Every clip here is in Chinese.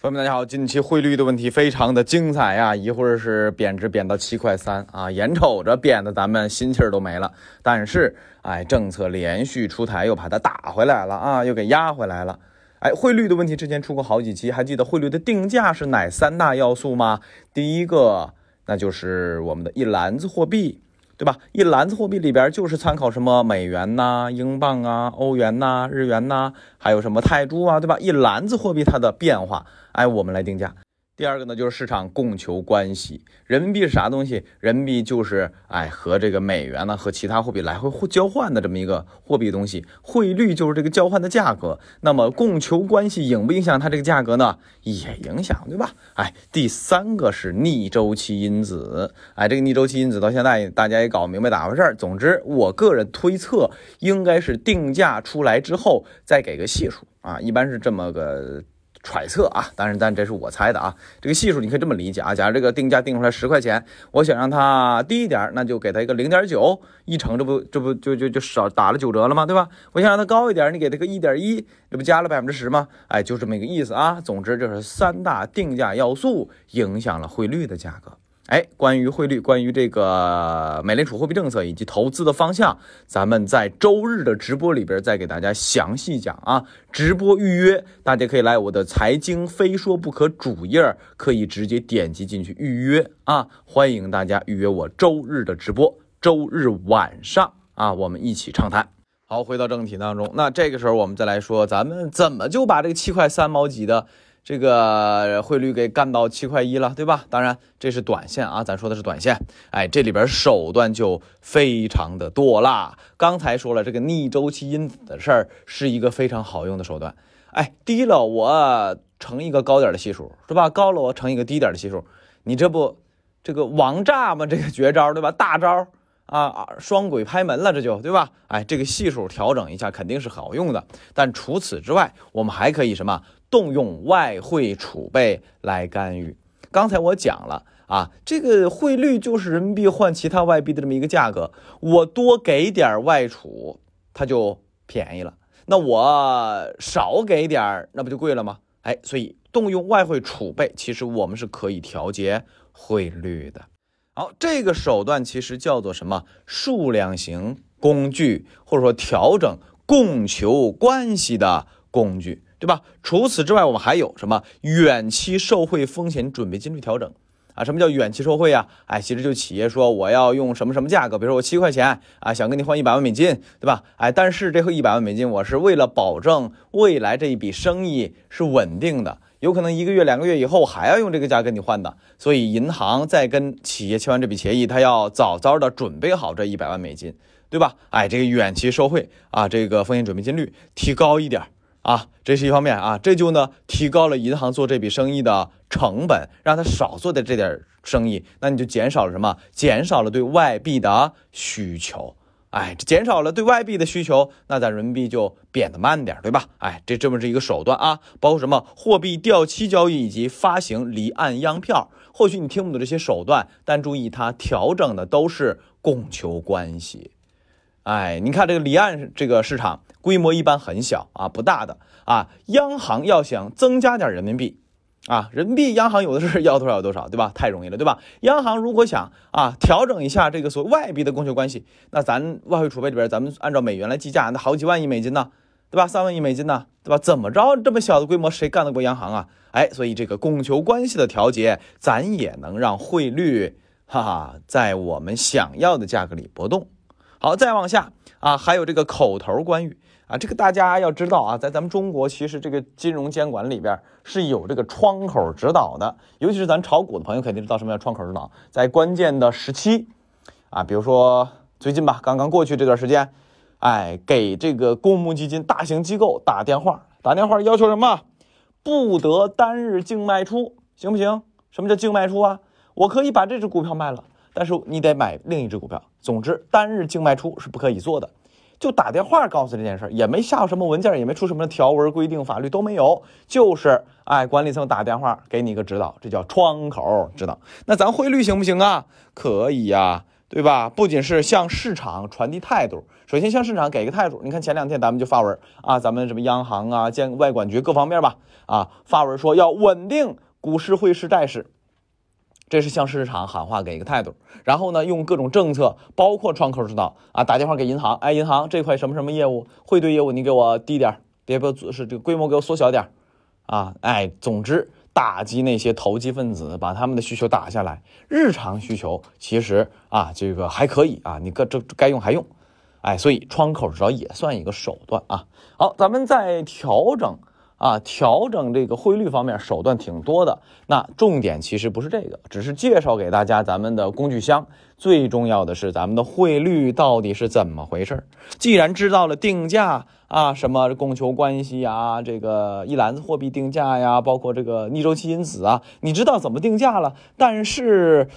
朋友们，大家好！近期汇率的问题非常的精彩呀，一会儿是贬值贬到七块三啊，眼瞅着贬的咱们心气儿都没了。但是，哎，政策连续出台，又把它打回来了啊，又给压回来了。哎，汇率的问题之前出过好几期，还记得汇率的定价是哪三大要素吗？第一个，那就是我们的一篮子货币。对吧？一篮子货币里边就是参考什么美元呐、英镑啊、欧元呐、日元呐，还有什么泰铢啊，对吧？一篮子货币它的变化，哎，我们来定价。第二个呢，就是市场供求关系。人民币是啥东西？人民币就是哎和这个美元呢和其他货币来回互交换的这么一个货币东西。汇率就是这个交换的价格。那么供求关系影不影响它这个价格呢？也影响，对吧？哎，第三个是逆周期因子。哎，这个逆周期因子到现在大家也搞不明白咋回事儿。总之，我个人推测应该是定价出来之后再给个系数啊，一般是这么个。揣测啊，当然，但这是我猜的啊。这个系数你可以这么理解啊，假如这个定价定出来十块钱，我想让它低一点，那就给它一个零点九一乘，这不这不就就就少打了九折了吗？对吧？我想让它高一点，你给它个一点一，这不加了百分之十吗？哎，就这么一个意思啊。总之就是三大定价要素影响了汇率的价格。哎，关于汇率，关于这个美联储货币政策以及投资的方向，咱们在周日的直播里边再给大家详细讲啊。直播预约，大家可以来我的财经非说不可主页，可以直接点击进去预约啊。欢迎大家预约我周日的直播，周日晚上啊，我们一起畅谈。好，回到正题当中，那这个时候我们再来说，咱们怎么就把这个七块三毛几的。这个汇率给干到七块一了，对吧？当然这是短线啊，咱说的是短线。哎，这里边手段就非常的多啦。刚才说了，这个逆周期因子的事儿是一个非常好用的手段。哎，低了我乘一个高点的系数，是吧？高了我乘一个低点的系数。你这不这个王炸吗？这个绝招，对吧？大招啊，双轨拍门了，这就对吧？哎，这个系数调整一下肯定是好用的。但除此之外，我们还可以什么？动用外汇储备来干预。刚才我讲了啊，这个汇率就是人民币换其他外币的这么一个价格。我多给点外储，它就便宜了；那我少给点，那不就贵了吗？哎，所以动用外汇储备，其实我们是可以调节汇率的。好，这个手段其实叫做什么？数量型工具，或者说调整供求关系的工具。对吧？除此之外，我们还有什么远期受贿风险准备金率调整啊？什么叫远期受贿啊？哎，其实就企业说我要用什么什么价格，比如说我七块钱啊，想跟你换一百万美金，对吧？哎，但是这一百万美金我是为了保证未来这一笔生意是稳定的，有可能一个月、两个月以后还要用这个价跟你换的，所以银行在跟企业签完这笔协议，他要早早的准备好这一百万美金，对吧？哎，这个远期受贿啊，这个风险准备金率提高一点。啊，这是一方面啊，这就呢提高了银行做这笔生意的成本，让他少做的这点生意，那你就减少了什么？减少了对外币的需求，哎，这减少了对外币的需求，那咱人民币就贬得慢点，对吧？哎，这这么是一个手段啊，包括什么货币掉期交易以及发行离岸央票。或许你听不懂这些手段，但注意它调整的都是供求关系。哎，你看这个离岸这个市场规模一般很小啊，不大的啊。央行要想增加点人民币啊，人民币央行有的是要多少有多少，对吧？太容易了，对吧？央行如果想啊调整一下这个所谓外币的供求关系，那咱外汇储备里边，咱们按照美元来计价，那好几万亿美金呢，对吧？三万亿美金呢，对吧？怎么着这么小的规模，谁干得过央行啊？哎，所以这个供求关系的调节，咱也能让汇率哈哈在我们想要的价格里波动。好，再往下啊，还有这个口头关羽啊，这个大家要知道啊，在咱们中国，其实这个金融监管里边是有这个窗口指导的，尤其是咱炒股的朋友肯定知道什么叫窗口指导，在关键的时期啊，比如说最近吧，刚刚过去这段时间，哎，给这个公募基金大型机构打电话，打电话要求什么？不得单日净卖出，行不行？什么叫净卖出啊？我可以把这只股票卖了。但是你得买另一只股票。总之，单日净卖出是不可以做的。就打电话告诉这件事儿，也没下什么文件，也没出什么条文规定，法律都没有。就是哎，管理层打电话给你一个指导，这叫窗口指导。那咱汇率行不行啊？可以呀。对吧？不仅是向市场传递态度，首先向市场给个态度。你看前两天咱们就发文啊，咱们什么央行啊、监外管局各方面吧，啊发文说要稳定股市、汇市、债市，这是向市场喊话，给一个态度。然后呢，用各种政策，包括窗口指导啊，打电话给银行，哎，银行这块什么什么业务，汇兑业务你给我低点，别不是这个规模给我缩小点，啊，哎，总之。打击那些投机分子，把他们的需求打下来。日常需求其实啊，这个还可以啊，你搁这该用还用，哎，所以窗口指导也算一个手段啊。好，咱们再调整啊，调整这个汇率方面手段挺多的。那重点其实不是这个，只是介绍给大家咱们的工具箱。最重要的是咱们的汇率到底是怎么回事既然知道了定价。啊，什么供求关系啊，这个一篮子货币定价呀，包括这个逆周期因子啊，你知道怎么定价了？但是，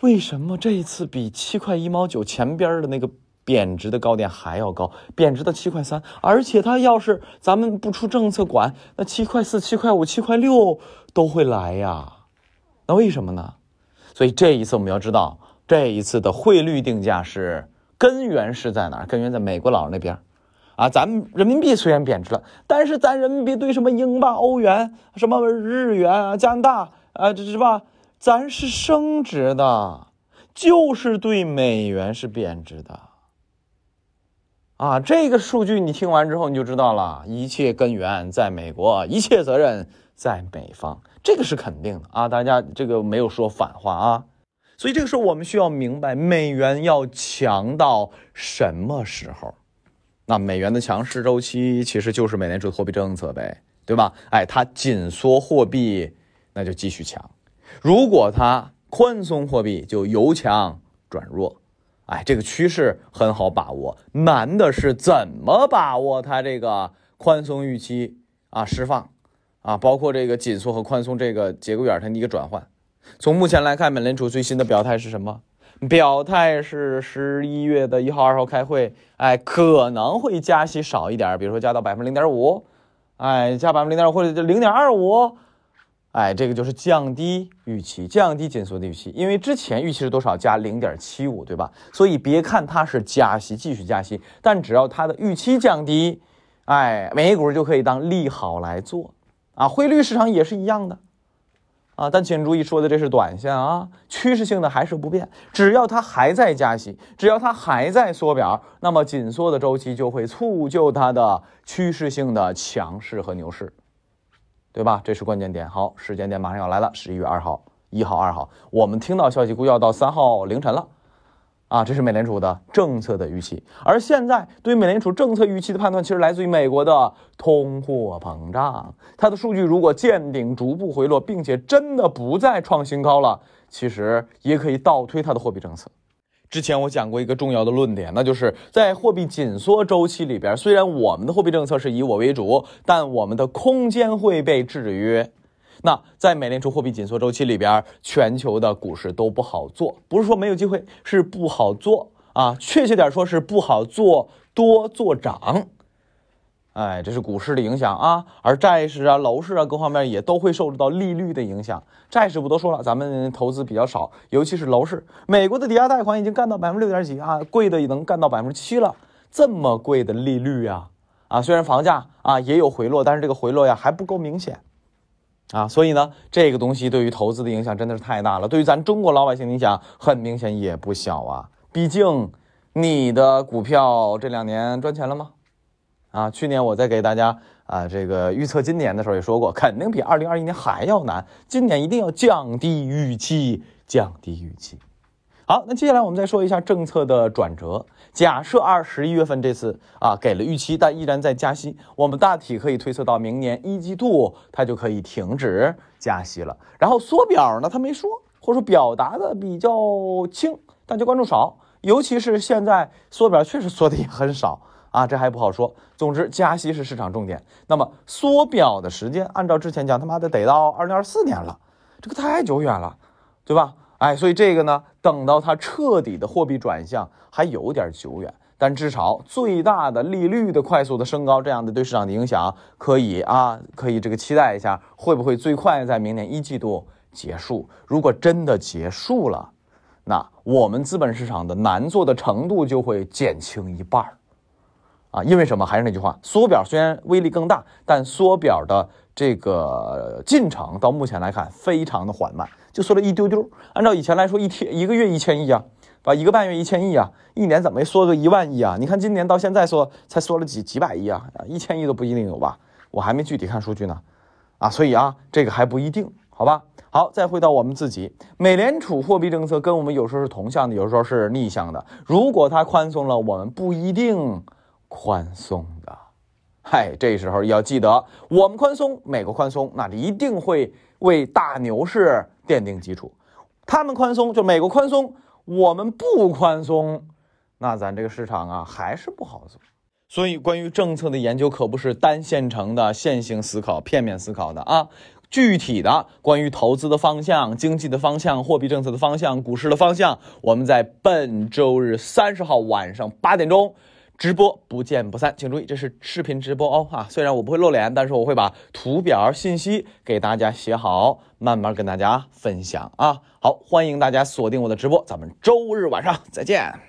为什么这一次比七块一毛九前边的那个贬值的高点还要高？贬值到七块三，而且它要是咱们不出政策管，那七块四、七块五、七块六都会来呀。那为什么呢？所以这一次我们要知道，这一次的汇率定价是根源是在哪儿？根源在美国佬那边。啊，咱们人民币虽然贬值了，但是咱人民币对什么英镑、欧元、什么日元啊、加拿大啊，这是吧？咱是升值的，就是对美元是贬值的。啊，这个数据你听完之后你就知道了，一切根源在美国，一切责任在美方，这个是肯定的啊。大家这个没有说反话啊，所以这个时候我们需要明白，美元要强到什么时候？那美元的强势周期其实就是美联储的货币政策呗，对吧？哎，它紧缩货币，那就继续强；如果它宽松货币，就由强转弱。哎，这个趋势很好把握，难的是怎么把握它这个宽松预期啊释放啊，包括这个紧缩和宽松这个节骨眼上的一个转换。从目前来看，美联储最新的表态是什么？表态是十一月的一号、二号开会，哎，可能会加息少一点，比如说加到百分之零点五，哎，加百分之零点五或者就零点二五，哎，这个就是降低预期，降低紧缩的预期，因为之前预期是多少？加零点七五，对吧？所以别看它是加息，继续加息，但只要它的预期降低，哎，美股就可以当利好来做，啊，汇率市场也是一样的。啊，但请注意，说的这是短线啊，趋势性的还是不变。只要它还在加息，只要它还在缩表，那么紧缩的周期就会促就它的趋势性的强势和牛市，对吧？这是关键点。好，时间点马上要来了，十一月二号、一号、二号，我们听到消息估计要到三号凌晨了。啊，这是美联储的政策的预期，而现在对美联储政策预期的判断，其实来自于美国的通货膨胀。它的数据如果见顶逐步回落，并且真的不再创新高了，其实也可以倒推它的货币政策。之前我讲过一个重要的论点，那就是在货币紧缩周期里边，虽然我们的货币政策是以我为主，但我们的空间会被制约。那在美联储货币紧缩周期里边，全球的股市都不好做，不是说没有机会，是不好做啊。确切点说是不好做多做涨，哎，这是股市的影响啊。而债市啊、楼市啊各方面也都会受到利率的影响。债市不多说了，咱们投资比较少，尤其是楼市。美国的抵押贷款已经干到百分之六点几啊，贵的也能干到百分之七了。这么贵的利率呀，啊，虽然房价啊也有回落，但是这个回落呀还不够明显。啊，所以呢，这个东西对于投资的影响真的是太大了，对于咱中国老百姓影响很明显也不小啊。毕竟，你的股票这两年赚钱了吗？啊，去年我在给大家啊这个预测今年的时候也说过，肯定比二零二一年还要难。今年一定要降低预期，降低预期。好，那接下来我们再说一下政策的转折。假设二十一月份这次啊给了预期，但依然在加息，我们大体可以推测到明年一季度它就可以停止加息了。然后缩表呢，他没说，或者说表达的比较轻，大家关注少。尤其是现在缩表确实缩的也很少啊，这还不好说。总之，加息是市场重点。那么缩表的时间，按照之前讲，他妈的得到二零二四年了，这个太久远了，对吧？哎，所以这个呢，等到它彻底的货币转向还有点久远，但至少最大的利率的快速的升高，这样的对市场的影响可以啊，可以这个期待一下，会不会最快在明年一季度结束？如果真的结束了，那我们资本市场的难做的程度就会减轻一半儿。啊，因为什么？还是那句话，缩表虽然威力更大，但缩表的这个进程到目前来看非常的缓慢，就缩了一丢丢。按照以前来说，一天一个月一千亿啊，把一个半月一千亿啊，一年怎么没缩个一万亿啊？你看今年到现在缩才缩了几几百亿啊，一千亿都不一定有吧？我还没具体看数据呢，啊，所以啊，这个还不一定，好吧？好，再回到我们自己，美联储货币政策跟我们有时候是同向的，有时候是逆向的。如果它宽松了，我们不一定。宽松的，嗨，这时候要记得，我们宽松，美国宽松，那一定会为大牛市奠定基础。他们宽松，就美国宽松，我们不宽松，那咱这个市场啊还是不好做。所以，关于政策的研究可不是单线程的线性思考、片面思考的啊。具体的关于投资的方向、经济的方向、货币政策的方向、股市的方向，我们在本周日三十号晚上八点钟。直播不见不散，请注意，这是视频直播哦啊！虽然我不会露脸，但是我会把图表信息给大家写好，慢慢跟大家分享啊。好，欢迎大家锁定我的直播，咱们周日晚上再见。